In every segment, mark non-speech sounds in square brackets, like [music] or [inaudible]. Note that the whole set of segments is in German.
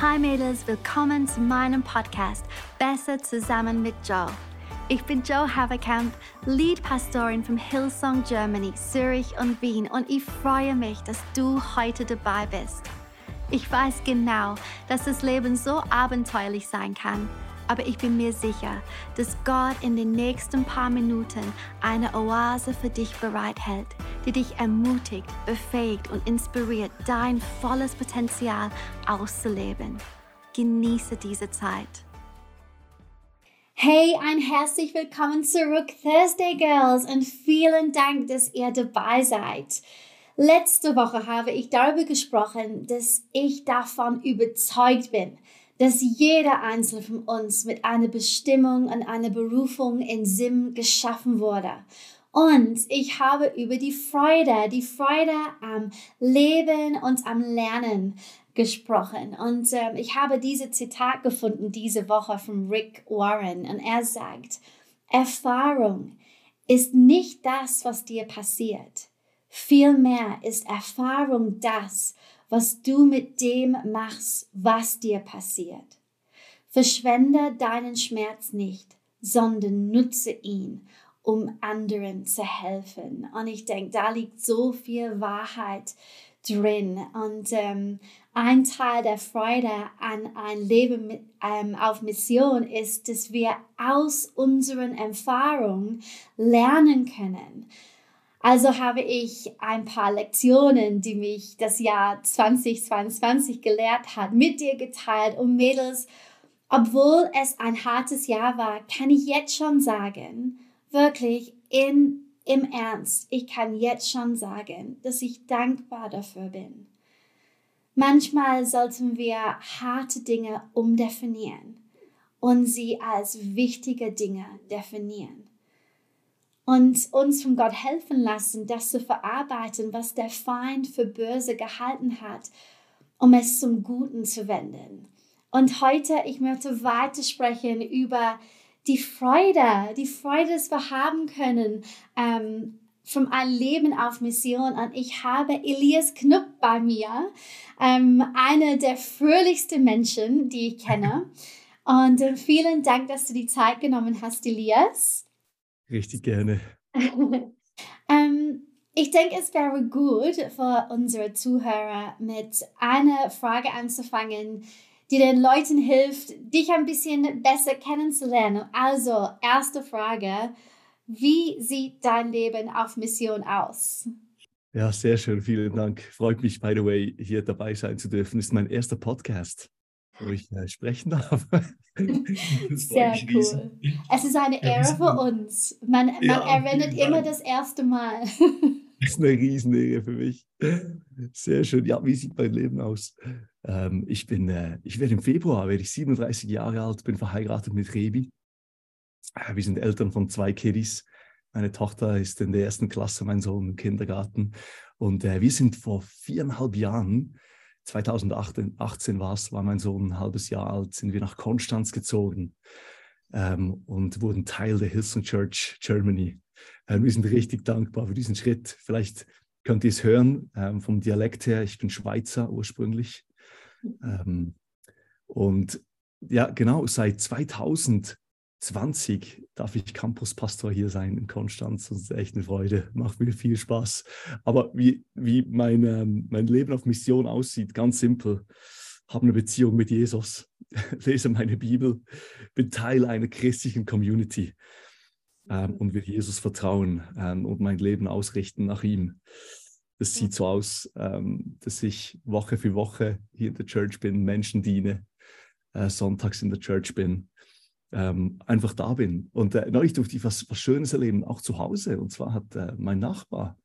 Hi Mädels, willkommen zu meinem Podcast Besser zusammen mit Joe. Ich bin Joe Haverkamp, Lead-Pastorin vom Hillsong Germany, Zürich und Wien und ich freue mich, dass du heute dabei bist. Ich weiß genau, dass das Leben so abenteuerlich sein kann aber ich bin mir sicher, dass Gott in den nächsten paar Minuten eine Oase für dich bereithält, die dich ermutigt, befähigt und inspiriert, dein volles Potenzial auszuleben. Genieße diese Zeit. Hey, ein herzlich willkommen zurück, Thursday Girls, und vielen Dank, dass ihr dabei seid. Letzte Woche habe ich darüber gesprochen, dass ich davon überzeugt bin, dass jeder einzelne von uns mit einer Bestimmung und einer Berufung in Sinn geschaffen wurde. Und ich habe über die Freude, die Freude am Leben und am Lernen gesprochen. Und ähm, ich habe diese Zitat gefunden diese Woche von Rick Warren. Und er sagt, Erfahrung ist nicht das, was dir passiert. Vielmehr ist Erfahrung das, was du mit dem machst, was dir passiert. Verschwende deinen Schmerz nicht, sondern nutze ihn, um anderen zu helfen. Und ich denke, da liegt so viel Wahrheit drin. Und ähm, ein Teil der Freude an ein Leben mit, ähm, auf Mission ist, dass wir aus unseren Erfahrungen lernen können. Also habe ich ein paar Lektionen, die mich das Jahr 2022 gelehrt hat, mit dir geteilt. Und Mädels, obwohl es ein hartes Jahr war, kann ich jetzt schon sagen, wirklich in, im Ernst, ich kann jetzt schon sagen, dass ich dankbar dafür bin. Manchmal sollten wir harte Dinge umdefinieren und sie als wichtige Dinge definieren und uns von Gott helfen lassen, das zu verarbeiten, was der Feind für böse gehalten hat, um es zum Guten zu wenden. Und heute, ich möchte weiter sprechen über die Freude, die Freude, dass wir haben können ähm, von einem Leben auf Mission. Und ich habe Elias Knupp bei mir, ähm, eine der fröhlichsten Menschen, die ich kenne. [laughs] Und äh, vielen Dank, dass du die Zeit genommen hast, Elias. Richtig gerne. [laughs] ähm, ich denke, es wäre gut für unsere Zuhörer mit einer Frage anzufangen, die den Leuten hilft, dich ein bisschen besser kennenzulernen. Also, erste Frage, wie sieht dein Leben auf Mission aus? Ja, sehr schön, vielen Dank. Freut mich, by the way, hier dabei sein zu dürfen. Ist mein erster Podcast wo ich äh, sprechen darf. [laughs] Sehr cool. Es ist eine Ehre für uns. Man, man ja, erinnert immer das erste Mal. [laughs] Das ist eine Riesenehre für mich. Sehr schön. Ja, wie sieht mein Leben aus? Ähm, ich bin, äh, ich werde im Februar, werde ich 37 Jahre alt, bin verheiratet mit Rebi. Äh, wir sind Eltern von zwei Kiddies. Meine Tochter ist in der ersten Klasse, mein Sohn im Kindergarten. Und äh, wir sind vor viereinhalb Jahren 2018 war es, war mein Sohn ein halbes Jahr alt, sind wir nach Konstanz gezogen ähm, und wurden Teil der Hillsong Church Germany. Ähm, wir sind richtig dankbar für diesen Schritt. Vielleicht könnt ihr es hören ähm, vom Dialekt her. Ich bin Schweizer ursprünglich. Ähm, und ja, genau, seit 2000 20 darf ich Campuspastor hier sein in Konstanz. Das ist echt eine Freude, macht mir viel Spaß. Aber wie, wie mein, ähm, mein Leben auf Mission aussieht, ganz simpel. Habe eine Beziehung mit Jesus, [laughs] lese meine Bibel, bin Teil einer christlichen Community ähm, und will Jesus vertrauen ähm, und mein Leben ausrichten nach ihm. Das sieht so aus, ähm, dass ich Woche für Woche hier in der Church bin, Menschen diene, äh, sonntags in der Church bin ähm, einfach da bin. Und äh, neulich durfte ich was, was Schönes erleben, auch zu Hause. Und zwar hat äh, mein Nachbar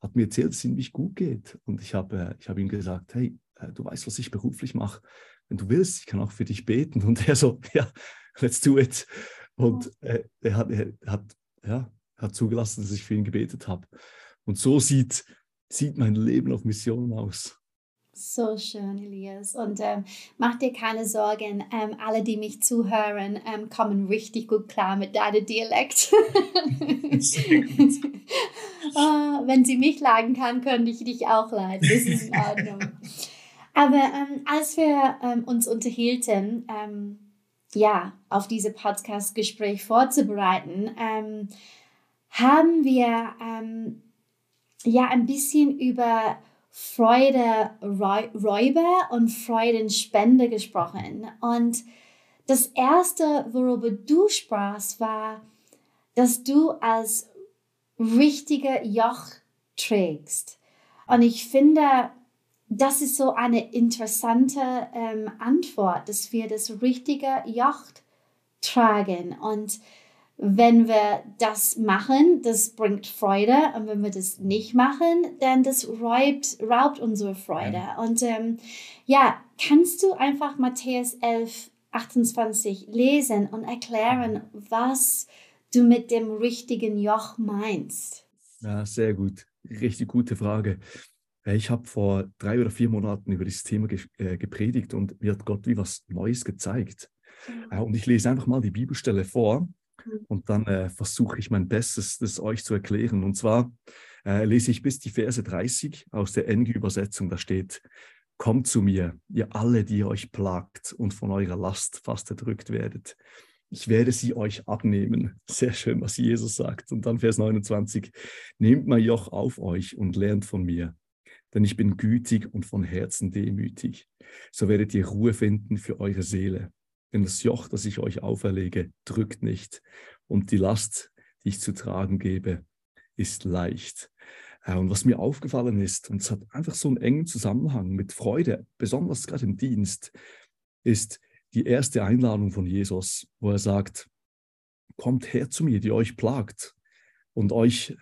hat mir erzählt, dass es ihm nicht gut geht. Und ich habe äh, hab ihm gesagt, hey, äh, du weißt, was ich beruflich mache. Wenn du willst, ich kann auch für dich beten. Und er so, [laughs] ja, let's do it. Und äh, er, hat, er hat, ja, hat zugelassen, dass ich für ihn gebetet habe. Und so sieht, sieht mein Leben auf Mission aus. So schön, Elias. Und ähm, mach dir keine Sorgen. Ähm, alle, die mich zuhören, ähm, kommen richtig gut klar mit deinem Dialekt. Oh, [laughs] wenn sie mich leiden kann, könnte ich dich auch leiden. Das ist in Ordnung. Aber ähm, als wir ähm, uns unterhielten, ähm, ja, auf diese Podcast-Gespräch vorzubereiten, haben wir ja ein bisschen über Freude Räuber und Freudenspende gesprochen. Und das erste, worüber du sprachst, war, dass du als richtiger Joch trägst. Und ich finde, das ist so eine interessante ähm, Antwort, dass wir das richtige Joch tragen. Und wenn wir das machen, das bringt Freude. Und wenn wir das nicht machen, dann das räubt, raubt unsere Freude. Ja. Und ähm, ja, kannst du einfach Matthäus 11, 28 lesen und erklären, was du mit dem richtigen Joch meinst? Ja, sehr gut. Richtig gute Frage. Ich habe vor drei oder vier Monaten über dieses Thema ge äh, gepredigt und mir hat Gott wie was Neues gezeigt. Mhm. Und ich lese einfach mal die Bibelstelle vor. Und dann äh, versuche ich mein Bestes, das euch zu erklären. Und zwar äh, lese ich bis die Verse 30 aus der NG-Übersetzung. Da steht, Kommt zu mir, ihr alle, die euch plagt und von eurer Last fast erdrückt werdet. Ich werde sie euch abnehmen. Sehr schön, was Jesus sagt. Und dann Vers 29. Nehmt mein Joch auf euch und lernt von mir denn ich bin gütig und von Herzen demütig. So werdet ihr Ruhe finden für eure Seele. Denn das Joch, das ich euch auferlege, drückt nicht. Und die Last, die ich zu tragen gebe, ist leicht. Äh, und was mir aufgefallen ist, und es hat einfach so einen engen Zusammenhang mit Freude, besonders gerade im Dienst, ist die erste Einladung von Jesus, wo er sagt, kommt her zu mir, die euch plagt und euch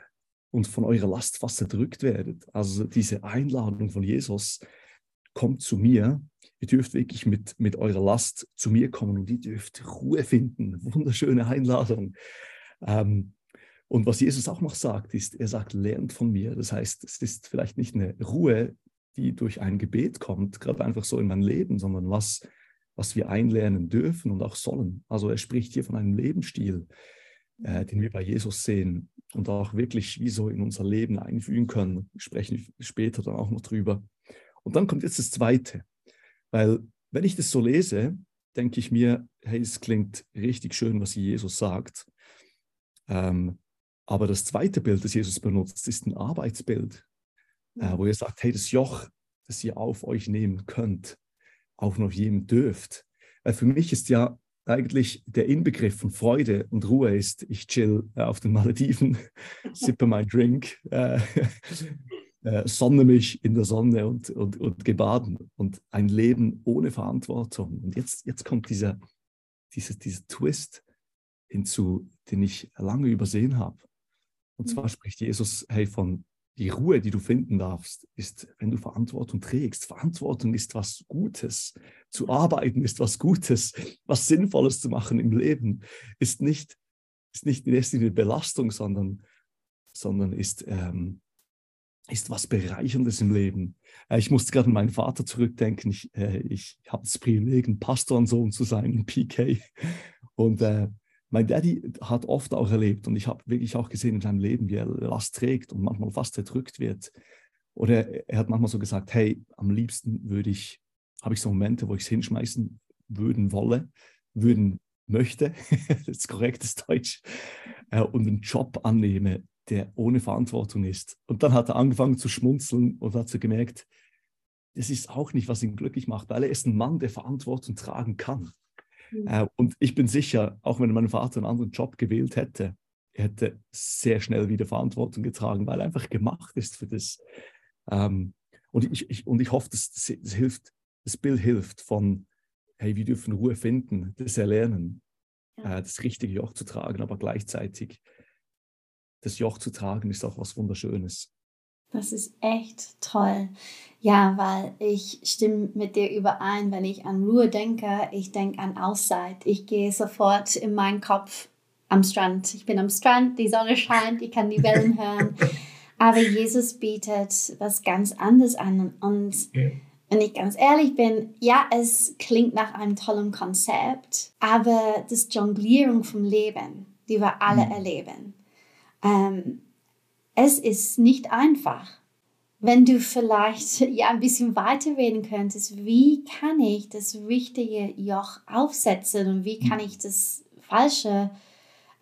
und von eurer Last fast erdrückt werdet. Also diese Einladung von Jesus, kommt zu mir. Ihr dürft wirklich mit, mit eurer Last zu mir kommen und ihr dürft Ruhe finden. Wunderschöne Einladung. Ähm, und was Jesus auch noch sagt, ist, er sagt, lernt von mir. Das heißt, es ist vielleicht nicht eine Ruhe, die durch ein Gebet kommt, gerade einfach so in mein Leben, sondern was, was wir einlernen dürfen und auch sollen. Also er spricht hier von einem Lebensstil, äh, den wir bei Jesus sehen und auch wirklich wie so in unser Leben einfügen können. Sprechen wir später dann auch noch drüber. Und dann kommt jetzt das Zweite, weil wenn ich das so lese, denke ich mir, hey, es klingt richtig schön, was Jesus sagt. Ähm, aber das zweite Bild, das Jesus benutzt, ist ein Arbeitsbild, äh, wo er sagt, hey, das Joch, das ihr auf euch nehmen könnt, auch noch jedem dürft. Weil für mich ist ja eigentlich der Inbegriff von Freude und Ruhe ist, ich chill äh, auf den Malediven, [laughs] sippe mein Drink, äh, sonne mich in der Sonne und, und, und gebaden und ein Leben ohne Verantwortung. Und jetzt, jetzt kommt dieser, dieser, dieser Twist hinzu, den ich lange übersehen habe. Und zwar mhm. spricht Jesus hey, von die Ruhe, die du finden darfst, ist, wenn du Verantwortung trägst. Verantwortung ist was Gutes. Zu arbeiten ist was Gutes. Was Sinnvolles zu machen im Leben ist nicht, ist nicht in erster Linie Belastung, sondern, sondern ist, ähm, ist was Bereicherndes im Leben. Äh, ich musste gerade an meinen Vater zurückdenken. Ich, äh, ich habe das Privileg, ein Pastorensohn zu sein in PK. Und äh, mein Daddy hat oft auch erlebt und ich habe wirklich auch gesehen in seinem Leben, wie er Last trägt und manchmal fast erdrückt wird. Oder er hat manchmal so gesagt, hey, am liebsten würde ich, habe ich so Momente, wo ich es hinschmeißen würden wolle, würden möchte, [laughs] das ist korrektes Deutsch, äh, und einen Job annehme, der ohne Verantwortung ist. Und dann hat er angefangen zu schmunzeln und hat so gemerkt, das ist auch nicht, was ihn glücklich macht, weil er ist ein Mann, der Verantwortung tragen kann. Mhm. Äh, und ich bin sicher, auch wenn mein Vater einen anderen Job gewählt hätte, er hätte sehr schnell wieder Verantwortung getragen, weil er einfach gemacht ist für das. Ähm, und, ich, ich, und ich hoffe, das, das, hilft, das Bild hilft von, hey, wir dürfen Ruhe finden, das Erlernen, ja. äh, das richtige Joch zu tragen, aber gleichzeitig das Joch zu tragen ist auch was Wunderschönes. Das ist echt toll. Ja, weil ich stimme mit dir überein, wenn ich an Ruhe denke, ich denke an Auszeit. Ich gehe sofort in meinen Kopf am Strand. Ich bin am Strand, die Sonne scheint, ich kann die Wellen [laughs] hören. Aber Jesus bietet was ganz anderes an. Und wenn ich ganz ehrlich bin, ja, es klingt nach einem tollen Konzept, aber das Jonglierung vom Leben, die wir alle mhm. erleben, ähm, es ist nicht einfach. wenn du vielleicht [laughs] ja ein bisschen weiter reden könntest, wie kann ich das richtige Joch aufsetzen und wie kann ich das falsche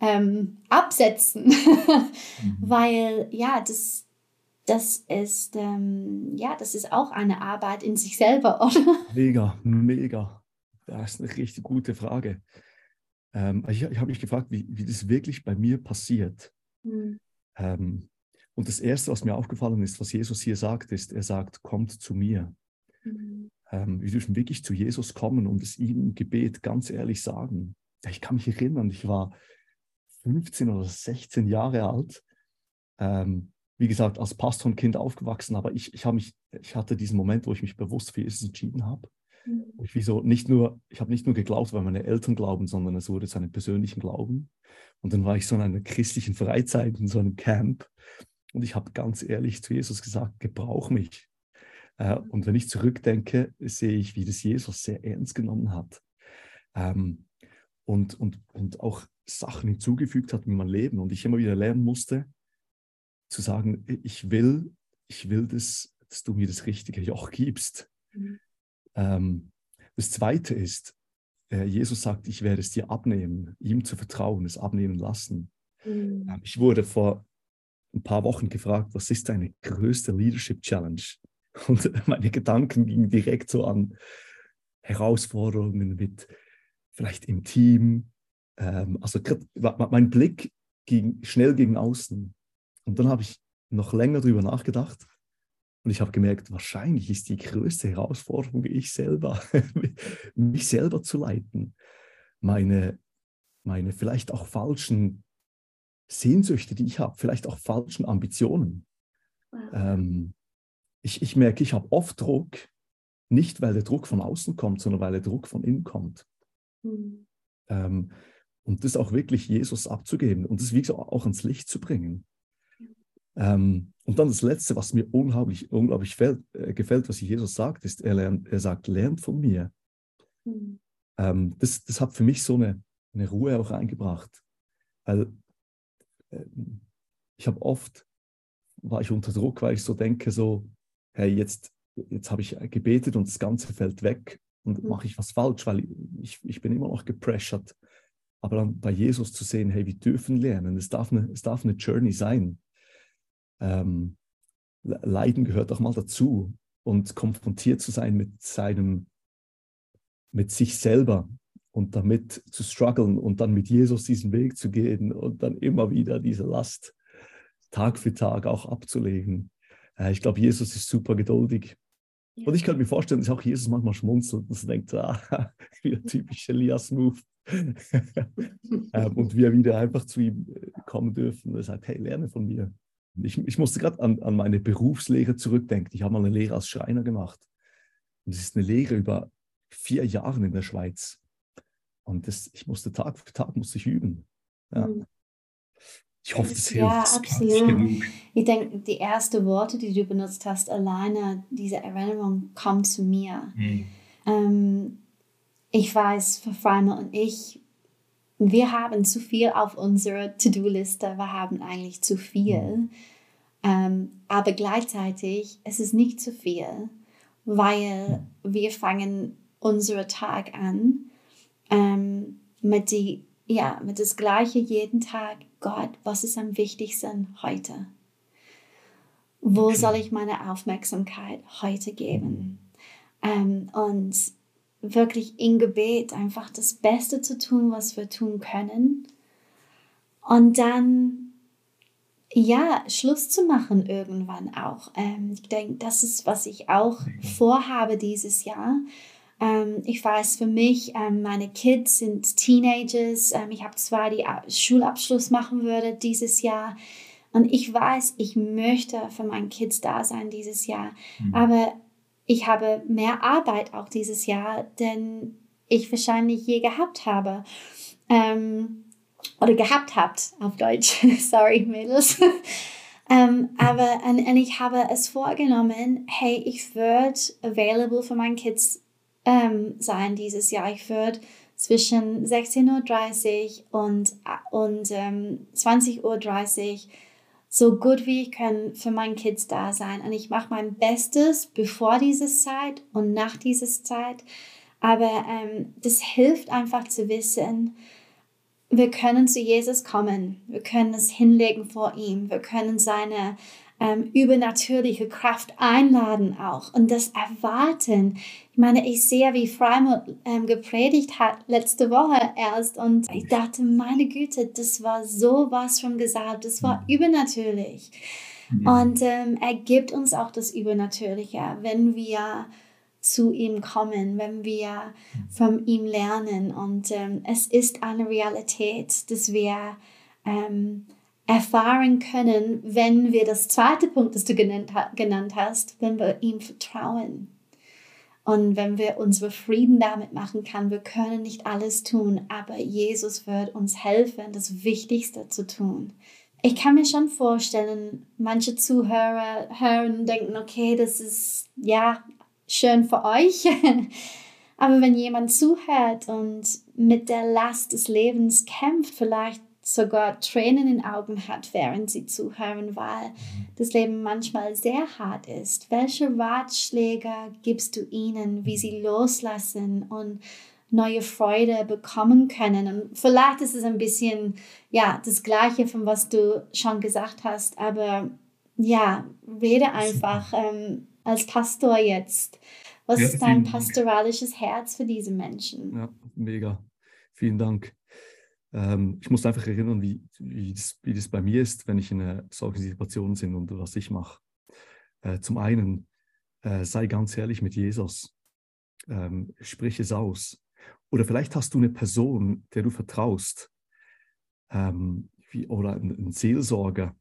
ähm, absetzen? mhm. [laughs] Weil ja, das, das ist ähm, ja, das ist auch eine Arbeit in sich selber, [laughs] oder? Mega, mega. Das ist eine richtig gute Frage. Ähm, ich, ich habe mich gefragt, wie, wie das wirklich bei mir passiert. Mhm. Ähm, und das Erste, was mir aufgefallen ist, was Jesus hier sagt, ist, er sagt, kommt zu mir. Mhm. Ähm, wir dürfen wirklich zu Jesus kommen und es ihm im Gebet ganz ehrlich sagen. Ich kann mich erinnern, ich war 15 oder 16 Jahre alt. Ähm, wie gesagt, als Pastorenkind aufgewachsen, aber ich, ich, mich, ich hatte diesen Moment, wo ich mich bewusst für Jesus entschieden habe. Mhm. Ich, wieso, nicht nur, ich habe nicht nur geglaubt, weil meine Eltern glauben, sondern es wurde zu einem persönlichen Glauben. Und dann war ich so in einer christlichen Freizeit, in so einem Camp. Und ich habe ganz ehrlich zu Jesus gesagt, gebrauch mich. Äh, und wenn ich zurückdenke, sehe ich, wie das Jesus sehr ernst genommen hat. Ähm, und, und, und auch Sachen hinzugefügt hat in mein Leben. Und ich immer wieder lernen musste, zu sagen, ich will, ich will das, dass du mir das richtige Joch gibst. Mhm. Ähm, das Zweite ist, äh, Jesus sagt, ich werde es dir abnehmen, ihm zu vertrauen, es abnehmen lassen. Mhm. Ähm, ich wurde vor ein paar Wochen gefragt, was ist deine größte Leadership Challenge? [laughs] Und meine Gedanken gingen direkt so an Herausforderungen mit vielleicht im Team. Ähm, also mein Blick ging schnell gegen außen. Und dann habe ich noch länger darüber nachgedacht und ich habe gemerkt, wahrscheinlich ist die größte Herausforderung ich selber, [laughs] mich selber zu leiten, meine, meine vielleicht auch falschen Sehnsüchte, die ich habe, vielleicht auch falschen Ambitionen. Wow. Ähm, ich, ich merke, ich habe oft Druck, nicht weil der Druck von außen kommt, sondern weil der Druck von innen kommt. Mhm. Ähm, und das auch wirklich Jesus abzugeben und das wie gesagt auch ins Licht zu bringen. Ähm, und dann das Letzte, was mir unglaublich, unglaublich fällt, äh, gefällt, was Jesus sagt, ist, er, lernt, er sagt, lernt von mir. Mhm. Ähm, das, das hat für mich so eine, eine Ruhe auch eingebracht. Weil ähm, ich habe oft, war ich unter Druck, weil ich so denke, so, hey, jetzt, jetzt habe ich gebetet und das Ganze fällt weg und mhm. mache ich was falsch, weil ich, ich bin immer noch gepressured. Aber dann bei Jesus zu sehen, hey, wir dürfen lernen, es darf eine, es darf eine Journey sein. Ähm, Leiden gehört auch mal dazu und konfrontiert zu sein mit seinem, mit sich selber und damit zu strugglen und dann mit Jesus diesen Weg zu gehen und dann immer wieder diese Last Tag für Tag auch abzulegen. Äh, ich glaube, Jesus ist super geduldig. Ja. Und ich könnte mir vorstellen, dass auch Jesus manchmal schmunzelt und denkt, [laughs] ah, wieder typisch Elias-Move. [laughs] ähm, und wir wieder einfach zu ihm äh, kommen dürfen und er sagt, hey, lerne von mir. Ich, ich musste gerade an, an meine Berufslehre zurückdenken. Ich habe mal eine Lehre als Schreiner gemacht. Und es ist eine Lehre über vier Jahre in der Schweiz. Und das, ich musste Tag für Tag musste ich üben. Ja. Mhm. Ich hoffe, das hilft. Ja, absolut. Ich denke, die ersten Worte, die du benutzt hast, alleine diese Erinnerung kommt zu mir. Mhm. Ähm, ich weiß, für Freimer und ich, wir haben zu viel auf unserer To-Do-Liste. Wir haben eigentlich zu viel. Mhm. Ähm, aber gleichzeitig es ist nicht zu viel, weil wir fangen unseren Tag an ähm, mit, die, ja, mit das Gleiche jeden Tag. Gott, was ist am wichtigsten heute? Wo soll ich meine Aufmerksamkeit heute geben? Ähm, und wirklich in Gebet einfach das Beste zu tun, was wir tun können. Und dann, ja, Schluss zu machen irgendwann auch. Ähm, ich denke, das ist, was ich auch vorhabe dieses Jahr. Ähm, ich weiß für mich, ähm, meine Kids sind Teenagers. Ähm, ich habe zwar die Schulabschluss machen würde dieses Jahr. Und ich weiß, ich möchte für meine Kids da sein dieses Jahr. Mhm. Aber ich habe mehr Arbeit auch dieses Jahr, denn ich wahrscheinlich je gehabt habe. Ähm, oder gehabt habt auf Deutsch. [laughs] Sorry, Mädels. [laughs] ähm, aber und, und ich habe es vorgenommen, hey, ich würde available für meine Kids ähm, sein dieses Jahr. Ich würde zwischen 16.30 Uhr und, und ähm, 20.30 Uhr so gut wie ich kann für meine Kids da sein. Und ich mache mein Bestes bevor diese Zeit und nach dieser Zeit. Aber ähm, das hilft einfach zu wissen, wir können zu Jesus kommen. Wir können es hinlegen vor ihm. Wir können seine ähm, übernatürliche Kraft einladen auch und das erwarten. Ich meine, ich sehe, wie Freimut ähm, gepredigt hat letzte Woche erst und ich dachte, meine Güte, das war so was schon gesagt, das war übernatürlich. Und ähm, er gibt uns auch das Übernatürliche, wenn wir zu ihm kommen, wenn wir von ihm lernen. Und ähm, es ist eine Realität, dass wir ähm, erfahren können, wenn wir das zweite Punkt, das du genannt, hast, wenn wir ihm vertrauen. Und wenn wir unsere Frieden damit machen können, wir können nicht alles tun, aber Jesus wird uns helfen, das Wichtigste zu tun. Ich kann mir schon vorstellen, manche Zuhörer hören und denken, okay, das ist ja schön für euch. [laughs] aber wenn jemand zuhört und mit der Last des Lebens kämpft, vielleicht sogar Tränen in den Augen hat, während sie zuhören, weil das Leben manchmal sehr hart ist. Welche Ratschläge gibst du ihnen, wie sie loslassen und neue Freude bekommen können? Und vielleicht ist es ein bisschen ja das Gleiche von was du schon gesagt hast, aber ja, rede einfach ähm, als Pastor jetzt. Was ja, ist dein pastoralisches Herz für diese Menschen? Ja, mega. Vielen Dank. Ähm, ich muss einfach erinnern, wie, wie, das, wie das bei mir ist, wenn ich in einer solchen Situation bin und was ich mache. Äh, zum einen, äh, sei ganz ehrlich mit Jesus. Ähm, sprich es aus. Oder vielleicht hast du eine Person, der du vertraust, ähm, wie, oder einen Seelsorger,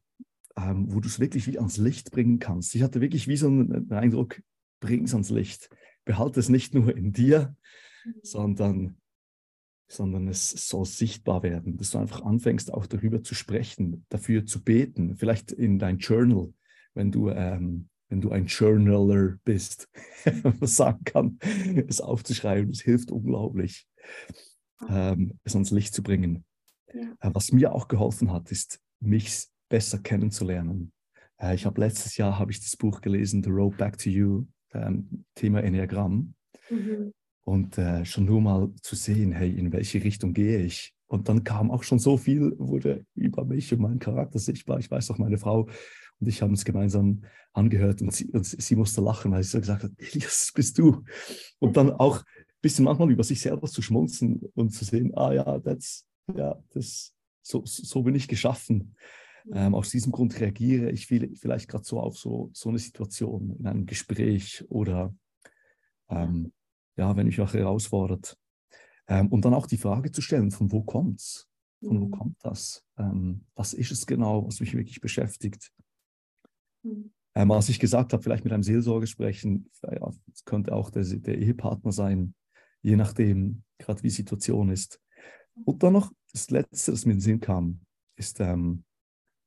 ähm, wo du es wirklich wie ans Licht bringen kannst. Ich hatte wirklich wie so einen, Eindruck, bring es ans Licht. Behalte es nicht nur in dir, mhm. sondern sondern es soll sichtbar werden, dass du einfach anfängst, auch darüber zu sprechen, dafür zu beten, vielleicht in dein Journal, wenn du, ähm, wenn du ein Journaler bist, [laughs] was sagen kann, es aufzuschreiben, das hilft unglaublich, ähm, es ans Licht zu bringen. Ja. Äh, was mir auch geholfen hat, ist, mich besser kennenzulernen. Äh, ich habe letztes Jahr habe ich das Buch gelesen, The Road Back to You, ähm, Thema Enneagramm. Mhm. Und äh, schon nur mal zu sehen, hey, in welche Richtung gehe ich? Und dann kam auch schon so viel, wurde über mich und meinen Charakter sichtbar. Ich weiß auch, meine Frau und ich haben uns gemeinsam angehört und sie, und sie musste lachen, weil sie so gesagt hat, Elias, bist du. Und dann auch ein bisschen manchmal über sich selber zu schmunzen und zu sehen, ah ja, that's, ja das, so, so bin ich geschaffen. Ähm, aus diesem Grund reagiere ich viel, vielleicht gerade so auf so, so eine Situation in einem Gespräch oder ähm, ja, wenn mich auch herausfordert. Ähm, und dann auch die Frage zu stellen, von wo kommt es? Von wo mhm. kommt das? Ähm, was ist es genau, was mich wirklich beschäftigt? Mhm. Ähm, was ich gesagt habe, vielleicht mit einem Seelsorger sprechen, ja, das könnte auch der, der Ehepartner sein, je nachdem, gerade wie die Situation ist. Und dann noch das Letzte, das mir in den Sinn kam, ist, ähm,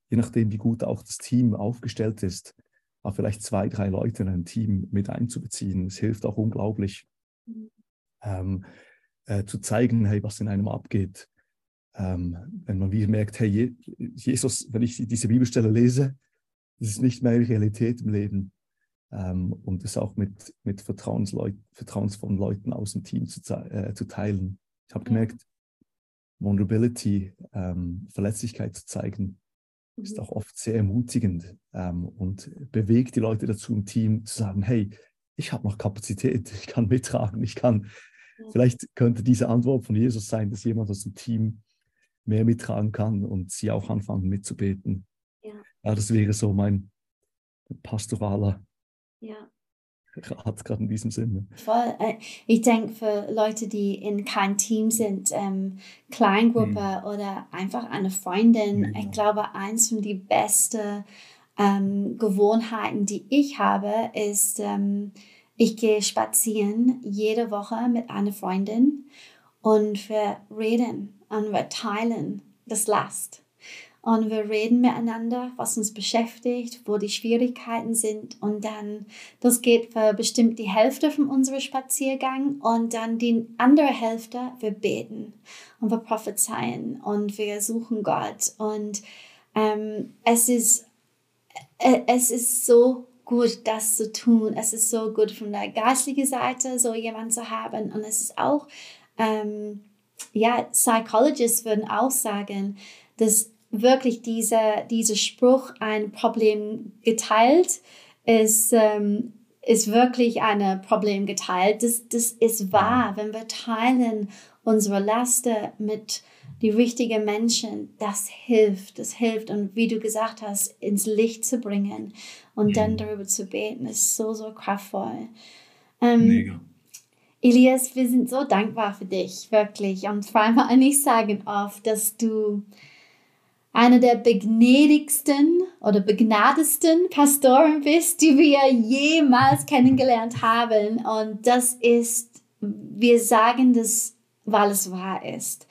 je nachdem, wie gut auch das Team aufgestellt ist, auch vielleicht zwei, drei Leute in ein Team mit einzubeziehen. Es hilft auch unglaublich, ähm, äh, zu zeigen, hey, was in einem abgeht. Ähm, wenn man wie merkt, hey, Jesus, wenn ich diese Bibelstelle lese, das ist nicht mehr Realität im Leben. Ähm, und es auch mit, mit vertrauensvollen Leuten aus dem Team zu, äh, zu teilen. Ich habe gemerkt, Vulnerability, ähm, Verletzlichkeit zu zeigen, ist mhm. auch oft sehr ermutigend ähm, und bewegt die Leute dazu im Team zu sagen, hey, ich habe noch Kapazität, [laughs] ich kann mittragen, ich kann, vielleicht könnte diese Antwort von Jesus sein, dass jemand aus dem Team mehr mittragen kann und sie auch anfangen mitzubeten. Ja, ja das wäre so mein pastoraler ja. Rat gerade in diesem Sinne. Voll. Äh, ich denke, für Leute, die in keinem Team sind, ähm, Kleingruppe mhm. oder einfach eine Freundin, ja. ich glaube, eins von den besten ähm, Gewohnheiten, die ich habe, ist, ähm, ich gehe spazieren jede Woche mit einer Freundin und wir reden und wir teilen das Last. Und wir reden miteinander, was uns beschäftigt, wo die Schwierigkeiten sind. Und dann, das geht für bestimmt die Hälfte von unserem Spaziergang. Und dann die andere Hälfte, wir beten und wir prophezeien und wir suchen Gott. Und ähm, es ist es ist so gut, das zu tun. Es ist so gut von der geistlichen Seite, so jemanden zu haben. Und es ist auch, ähm, ja, Psychologists würden auch sagen, dass wirklich dieser diese Spruch, ein Problem geteilt, ist, ähm, ist wirklich ein Problem geteilt. Das, das ist wahr, wenn wir teilen unsere Laste mit die richtigen Menschen, das hilft, das hilft. Und wie du gesagt hast, ins Licht zu bringen und dann mhm. darüber zu beten, ist so, so kraftvoll. Ähm, Mega. Elias, wir sind so dankbar für dich, wirklich. Und vor allem, ich sage oft, dass du einer der begnädigsten oder begnadesten Pastoren bist, die wir jemals kennengelernt haben. Und das ist, wir sagen das, weil es wahr ist.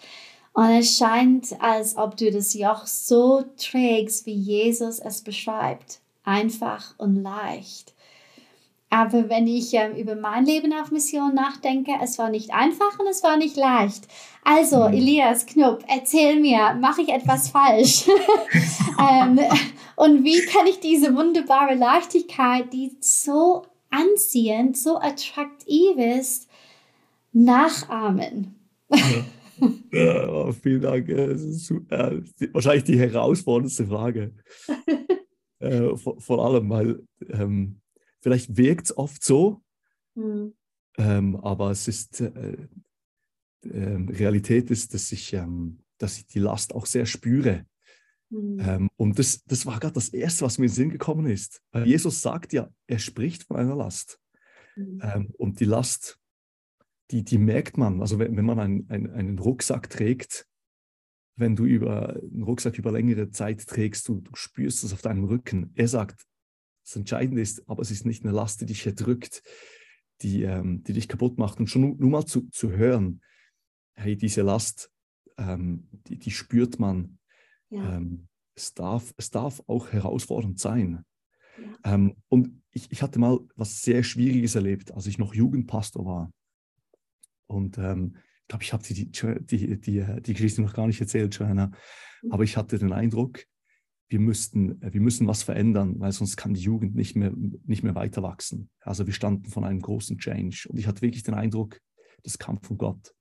Und es scheint, als ob du das Joch so trägst, wie Jesus es beschreibt. Einfach und leicht. Aber wenn ich ähm, über mein Leben auf Mission nachdenke, es war nicht einfach und es war nicht leicht. Also, mhm. Elias Knupp, erzähl mir, mache ich etwas falsch? [laughs] ähm, und wie kann ich diese wunderbare Leichtigkeit, die so anziehend, so attraktiv ist, nachahmen? Ja, oh, vielen Dank. Das ist äh, wahrscheinlich die herausforderndste Frage. [laughs] äh, vor, vor, allem, weil ähm, vielleicht wirkt es oft so, mhm. ähm, aber es ist äh, ähm, Realität ist, dass ich, ähm, dass ich die Last auch sehr spüre. Mhm. Und das, das war gerade das Erste, was mir in den Sinn gekommen ist. Weil Jesus sagt ja, er spricht von einer Last. Mhm. und die Last die, die merkt man. Also wenn, wenn man ein, ein, einen Rucksack trägt, wenn du über einen Rucksack über längere Zeit trägst, du, du spürst es auf deinem Rücken. Er sagt, das Entscheidende ist, aber es ist nicht eine Last, die dich erdrückt, die, ähm, die dich kaputt macht. Und schon nur, nur mal zu, zu hören, hey, diese Last, ähm, die, die spürt man. Ja. Ähm, es, darf, es darf auch herausfordernd sein. Ja. Ähm, und ich, ich hatte mal was sehr Schwieriges erlebt, als ich noch Jugendpastor war. Und ähm, ich glaube, ich habe die, die, die, die Geschichte noch gar nicht erzählt, Joanna. Mhm. Aber ich hatte den Eindruck, wir müssten, wir müssen was verändern, weil sonst kann die Jugend nicht mehr, nicht mehr weiter wachsen. Also wir standen von einem großen Change. Und ich hatte wirklich den Eindruck, das kam von Gott.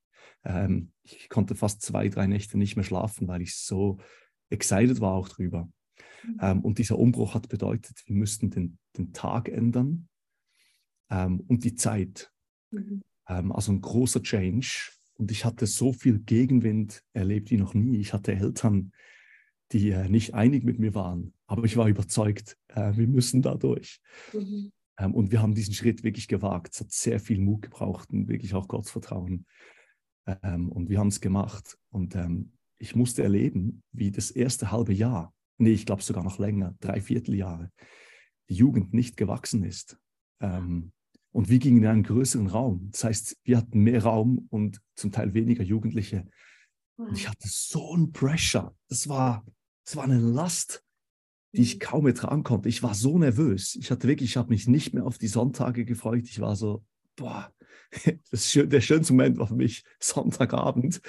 Ähm, ich konnte fast zwei, drei Nächte nicht mehr schlafen, weil ich so excited war auch drüber. Mhm. Ähm, und dieser Umbruch hat bedeutet, wir müssten den, den Tag ändern ähm, und die Zeit. Mhm. Ähm, also ein großer Change. Und ich hatte so viel Gegenwind erlebt wie noch nie. Ich hatte Eltern, die äh, nicht einig mit mir waren, aber ich war überzeugt, äh, wir müssen da durch. Mhm. Ähm, und wir haben diesen Schritt wirklich gewagt. Es hat sehr viel Mut gebraucht und wirklich auch Gottvertrauen. Ähm, und wir haben es gemacht. Und ähm, ich musste erleben, wie das erste halbe Jahr, nee, ich glaube sogar noch länger, drei Vierteljahre, die Jugend nicht gewachsen ist. Ähm, und wir gingen in einen größeren Raum. Das heißt, wir hatten mehr Raum und zum Teil weniger Jugendliche. Und ich hatte so einen Pressure. Das war, das war eine Last, die ich mhm. kaum ertragen konnte. Ich war so nervös. Ich hatte wirklich, ich habe mich nicht mehr auf die Sonntage gefreut. Ich war so, boah, [laughs] das schön, der schönste Moment war für mich Sonntagabend.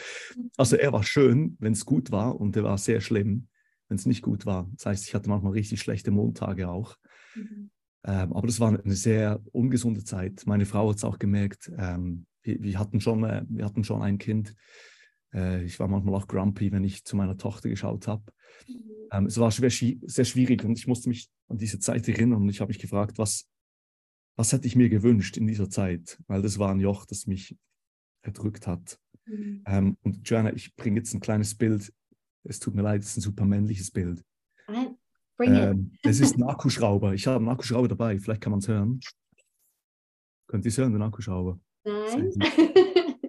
Also er war schön, wenn es gut war und er war sehr schlimm, wenn es nicht gut war. Das heißt, ich hatte manchmal richtig schlechte Montage auch. Mhm. Ähm, aber das war eine sehr ungesunde Zeit. Meine Frau hat es auch gemerkt. Ähm, wir, wir, hatten schon, äh, wir hatten schon ein Kind. Äh, ich war manchmal auch grumpy, wenn ich zu meiner Tochter geschaut habe. Mhm. Ähm, es war schwer, sehr schwierig und ich musste mich an diese Zeit erinnern und ich habe mich gefragt, was, was hätte ich mir gewünscht in dieser Zeit? Weil das war ein Joch, das mich erdrückt hat. Mhm. Ähm, und Joanna, ich bringe jetzt ein kleines Bild. Es tut mir leid, es ist ein super männliches Bild. Bring ähm, es ist ein Akkuschrauber. Ich habe einen Akkuschrauber dabei. Vielleicht kann man es hören. Könnt ihr es hören, den Akkuschrauber? Nein.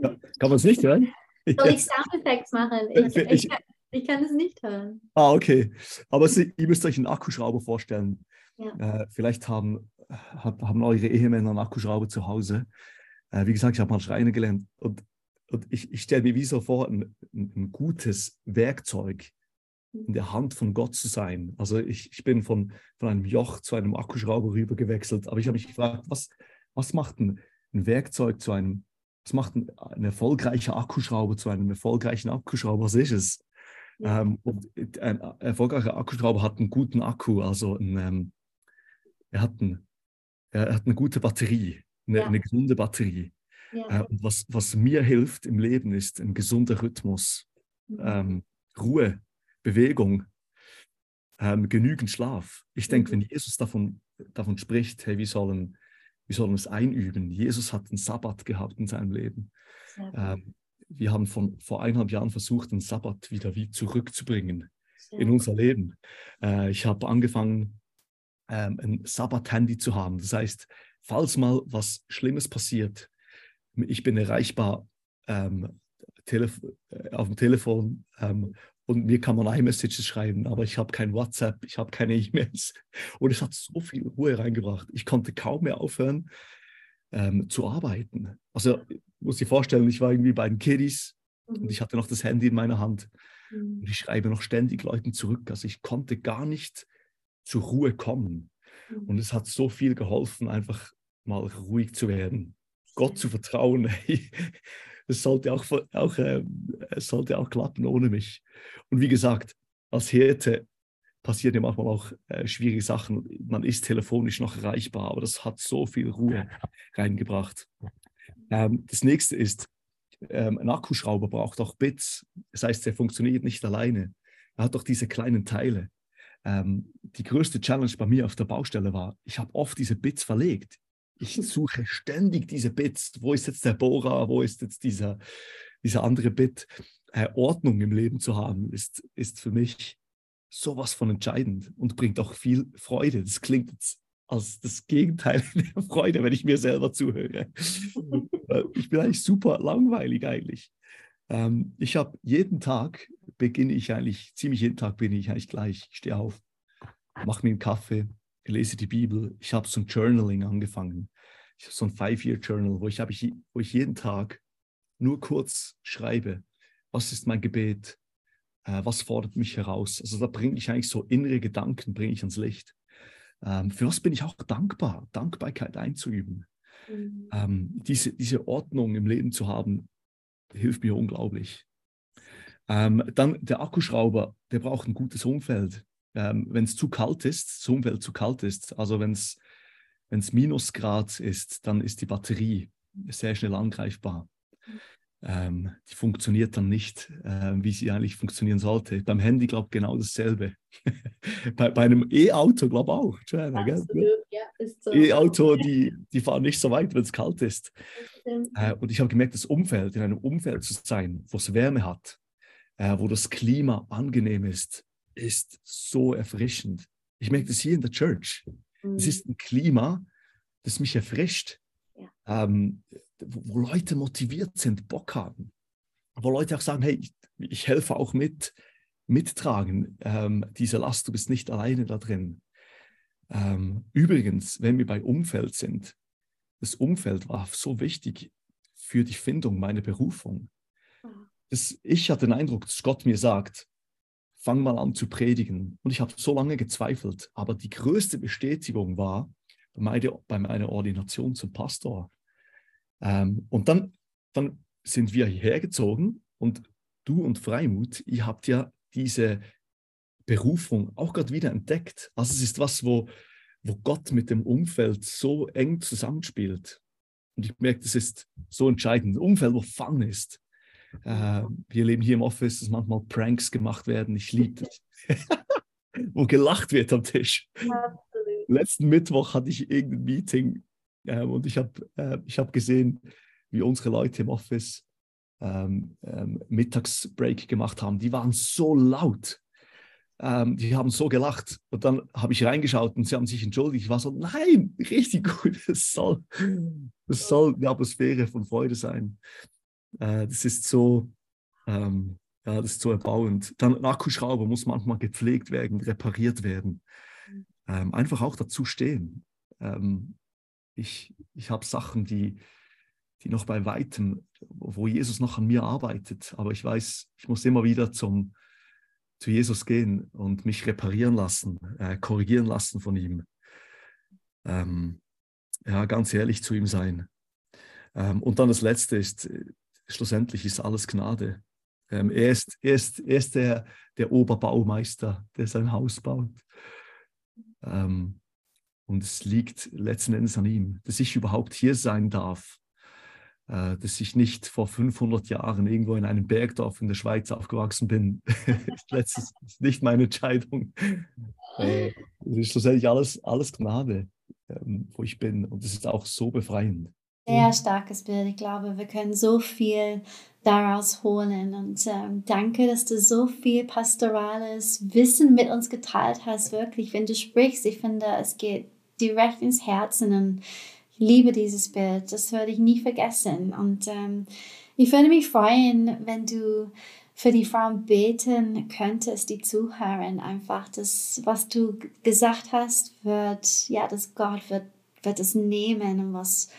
Ja, kann man es nicht hören? [laughs] Soll ich Soundeffekte machen? Ich, ich, ich, ich, kann es nicht hören. Ah, okay. Aber Sie, ihr müsst euch einen Akkuschrauber vorstellen. Ja. Äh, vielleicht haben, haben eure Ehemänner einen Akkuschrauber zu Hause. Äh, wie gesagt, ich habe mal Schreiner gelernt. Und, und ich, ich stelle mir wie so vor, ein, ein gutes Werkzeug in der Hand von Gott zu sein. Also ich, ich bin von, von einem Joch zu einem Akkuschrauber rüber gewechselt, aber ich habe mich gefragt, was, was macht ein, ein Werkzeug zu einem, was macht ein, ein erfolgreicher Akkuschrauber zu einem erfolgreichen Akkuschrauber? Was ist es? Ja. Ähm, und ein erfolgreicher Akkuschrauber hat einen guten Akku, also ein, ähm, er, hat ein, er hat eine gute Batterie, eine, ja. eine gesunde Batterie. Ja. Äh, und was, was mir hilft im Leben ist ein gesunder Rhythmus, mhm. ähm, Ruhe, Bewegung, ähm, genügend Schlaf. Ich denke, mhm. wenn Jesus davon, davon spricht, hey, wir sollen, wir sollen es einüben. Jesus hat einen Sabbat gehabt in seinem Leben. Ähm, wir haben von, vor eineinhalb Jahren versucht, den Sabbat wieder wie zurückzubringen Sehr in unser Leben. Äh, ich habe angefangen, ähm, ein Sabbat-Handy zu haben. Das heißt, falls mal was Schlimmes passiert, ich bin erreichbar ähm, äh, auf dem Telefon ähm, und mir kann man iMessages schreiben, aber ich habe kein WhatsApp, ich habe keine E-Mails. [laughs] Und es hat so viel Ruhe reingebracht. Ich konnte kaum mehr aufhören ähm, zu arbeiten. Also muss dir vorstellen, ich war irgendwie bei den Kiddies mhm. und ich hatte noch das Handy in meiner Hand. Mhm. Und ich schreibe noch ständig Leuten zurück. Also ich konnte gar nicht zur Ruhe kommen. Mhm. Und es hat so viel geholfen, einfach mal ruhig zu werden, Gott zu vertrauen. [laughs] Es sollte auch, auch, äh, es sollte auch klappen ohne mich. Und wie gesagt, als Hirte passieren ja manchmal auch äh, schwierige Sachen. Man ist telefonisch noch erreichbar, aber das hat so viel Ruhe reingebracht. Ähm, das nächste ist, ähm, ein Akkuschrauber braucht auch Bits. Das heißt, er funktioniert nicht alleine. Er hat doch diese kleinen Teile. Ähm, die größte Challenge bei mir auf der Baustelle war, ich habe oft diese Bits verlegt. Ich suche ständig diese Bits. Wo ist jetzt der Bohrer? Wo ist jetzt dieser, dieser andere Bit? Äh, Ordnung im Leben zu haben, ist, ist für mich sowas von entscheidend und bringt auch viel Freude. Das klingt jetzt als das Gegenteil [laughs] der Freude, wenn ich mir selber zuhöre. Äh, ich bin eigentlich super langweilig eigentlich. Ähm, ich habe jeden Tag, beginne ich eigentlich, ziemlich jeden Tag bin ich eigentlich gleich. Ich stehe auf, mache mir einen Kaffee, lese die Bibel. Ich habe so ein Journaling angefangen. Ich habe so ein Five-Year-Journal, wo ich, ich, wo ich jeden Tag nur kurz schreibe, was ist mein Gebet, äh, was fordert mich heraus. Also da bringe ich eigentlich so innere Gedanken, bringe ich ans Licht. Ähm, für was bin ich auch dankbar, Dankbarkeit einzuüben. Mhm. Ähm, diese, diese Ordnung im Leben zu haben, hilft mir unglaublich. Ähm, dann der Akkuschrauber, der braucht ein gutes Umfeld. Ähm, wenn es zu kalt ist, das Umfeld zu kalt ist, also wenn es Minusgrad ist, dann ist die Batterie sehr schnell angreifbar. Ähm, die funktioniert dann nicht, äh, wie sie eigentlich funktionieren sollte. Beim Handy, glaube ich, genau dasselbe. [laughs] bei, bei, einem E-Auto, glaube ich auch. Joanna, ja, so. E-Auto, die, die fahren nicht so weit, wenn es kalt ist. Äh, und ich habe gemerkt, das Umfeld, in einem Umfeld zu sein, wo es Wärme hat, äh, wo das Klima angenehm ist, ist so erfrischend. Ich merke das hier in der Church. Mhm. Es ist ein Klima, das mich erfrischt. Ja. Ähm, wo Leute motiviert sind, Bock haben, wo Leute auch sagen, hey, ich, ich helfe auch mit, mittragen, ähm, diese Last, du bist nicht alleine da drin. Ähm, übrigens, wenn wir bei Umfeld sind, das Umfeld war so wichtig für die Findung meiner Berufung. Das, ich hatte den Eindruck, dass Gott mir sagt, fang mal an zu predigen. Und ich habe so lange gezweifelt, aber die größte Bestätigung war bei meiner, bei meiner Ordination zum Pastor. Ähm, und dann, dann sind wir hierher gezogen und du und Freimut, ihr habt ja diese Berufung auch gerade wieder entdeckt. Also es ist was, wo, wo Gott mit dem Umfeld so eng zusammenspielt. Und ich merke, das ist so entscheidend. Ein Umfeld, wo Fun ist. Äh, wir leben hier im Office, dass manchmal Pranks gemacht werden. Ich liebe das. [laughs] wo gelacht wird am Tisch. Absolut. Letzten Mittwoch hatte ich irgendein Meeting ähm, und ich habe äh, hab gesehen, wie unsere Leute im Office ähm, ähm, Mittagsbreak gemacht haben. Die waren so laut. Ähm, die haben so gelacht. Und dann habe ich reingeschaut und sie haben sich entschuldigt. Ich war so, nein, richtig gut. Es soll, das soll eine Atmosphäre von Freude sein. Äh, das ist so, ähm, ja, das ist so erbauend. Dann ein Akkuschrauber muss manchmal gepflegt werden, repariert werden. Ähm, einfach auch dazu stehen. Ähm, ich, ich habe Sachen, die, die noch bei weitem, wo Jesus noch an mir arbeitet. Aber ich weiß, ich muss immer wieder zum, zu Jesus gehen und mich reparieren lassen, äh, korrigieren lassen von ihm. Ähm, ja, ganz ehrlich zu ihm sein. Ähm, und dann das Letzte ist, schlussendlich ist alles Gnade. Ähm, er ist, er ist, er ist der, der Oberbaumeister, der sein Haus baut. Ähm, und es liegt letzten Endes an ihm, dass ich überhaupt hier sein darf, äh, dass ich nicht vor 500 Jahren irgendwo in einem Bergdorf in der Schweiz aufgewachsen bin. [laughs] das ist nicht meine Entscheidung. Äh, es ist schlussendlich alles, alles Gnade, ähm, wo ich bin. Und es ist auch so befreiend. Sehr starkes Bild. Ich glaube, wir können so viel daraus holen. Und ähm, danke, dass du so viel pastorales Wissen mit uns geteilt hast. Wirklich, wenn du sprichst, ich finde, es geht direkt ins Herzen und ich liebe dieses Bild. Das werde ich nie vergessen. Und ähm, ich würde mich freuen, wenn du für die Frauen beten könntest, die zuhören. Einfach das, was du gesagt hast, wird, ja, das Gott wird, wird es nehmen und was,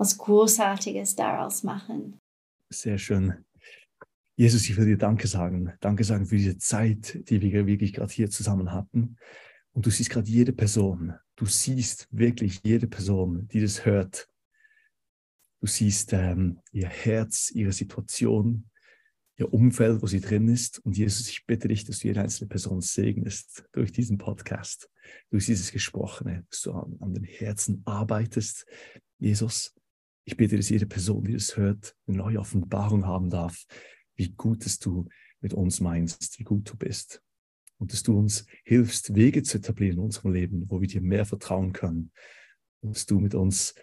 was Großartiges daraus machen. Sehr schön. Jesus, ich will dir Danke sagen. Danke sagen für diese Zeit, die wir wirklich gerade hier zusammen hatten. Und du siehst gerade jede Person. Du siehst wirklich jede Person, die das hört. Du siehst ähm, ihr Herz, ihre Situation, ihr Umfeld, wo sie drin ist. Und Jesus, ich bitte dich, dass du jede einzelne Person segnest durch diesen Podcast, durch dieses Gesprochene, dass du an, an den Herzen arbeitest. Jesus, ich bitte, dass jede Person, die das hört, eine neue Offenbarung haben darf, wie gut dass du mit uns meinst, wie gut du bist und dass du uns hilfst, Wege zu etablieren in unserem Leben, wo wir dir mehr vertrauen können und dass du mit uns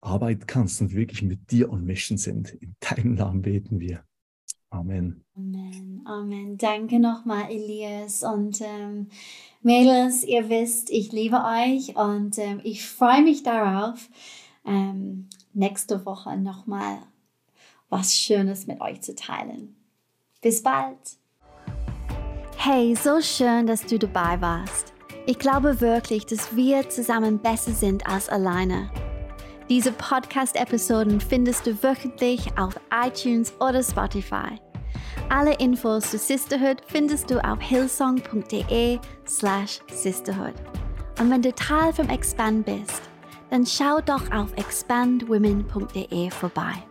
arbeiten kannst und wirklich mit dir on Mission sind. In deinem Namen beten wir. Amen. Amen. Amen. Danke nochmal, Elias. Und ähm, Mädels, ihr wisst, ich liebe euch und ähm, ich freue mich darauf, ähm, nächste Woche nochmal was Schönes mit euch zu teilen. Bis bald. Hey, so schön, dass du dabei warst. Ich glaube wirklich, dass wir zusammen besser sind als alleine. Diese Podcast-Episoden findest du wöchentlich auf iTunes oder Spotify. Alle Infos zu Sisterhood findest du auf hillsong.de slash Und wenn du Teil vom Expand bist, dann schau doch auf expandwomen.de vorbei.